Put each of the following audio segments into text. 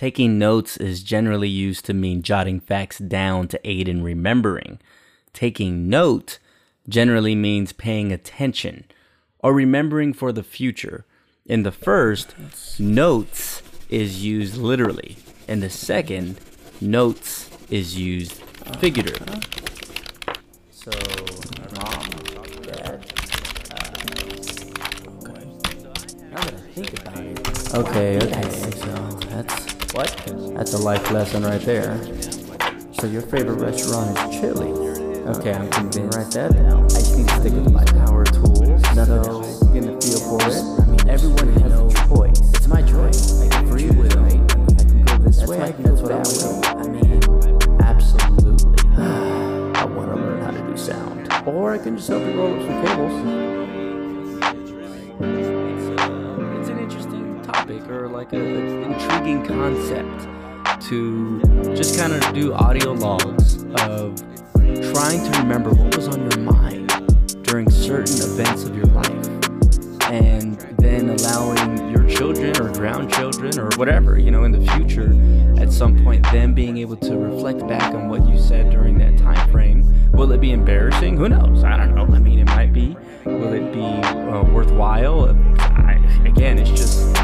Taking notes is generally used to mean jotting facts down to aid in remembering. Taking note generally means paying attention or remembering for the future. In the first, notes is used literally. In the second, notes is used figuratively. So, mom, dad, uh, okay. Now that I think about it. Okay, okay, so that's what? That's a life lesson right there. So your favorite restaurant is Chili. Okay, I'm convinced. Write that down. I just need to stick with my power tools. So, getting a feel for it. I mean, everyone has a choice. It's my choice. I have free will. I can go this way. I can go that way. I mean, absolutely. I want to learn how to do sound. Or I can just help you roll up some cables. Or like an intriguing concept to just kind of do audio logs of trying to remember what was on your mind during certain events of your life and then allowing your children or grandchildren or whatever you know in the future at some point them being able to reflect back on what you said during that time frame. Will it be embarrassing? Who knows? I don't know. I mean it might be. Will it be uh, worthwhile? I, again it's just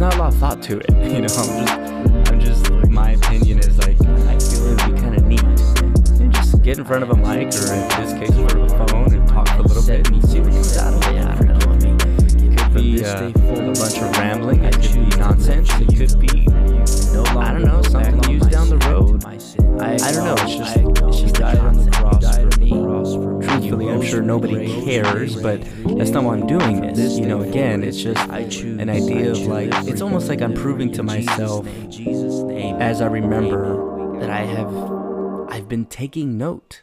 not a lot of thought to it you know? I'm just i'm just my opinion is like i feel it would be kind of neat and just get in front of a mic or in this case in front of a phone and talk a little bit. And see what comes out of it i don't know i mean it could be uh, a bunch of rambling. It could be nonsense. it could be i don't know something used down the road. I, I don't know it's just i'm sure nobody cares but that's not why i'm doing this. You know again it's just an idea of like it's almost like i'm proving to myself as i remember that i have i've been taking note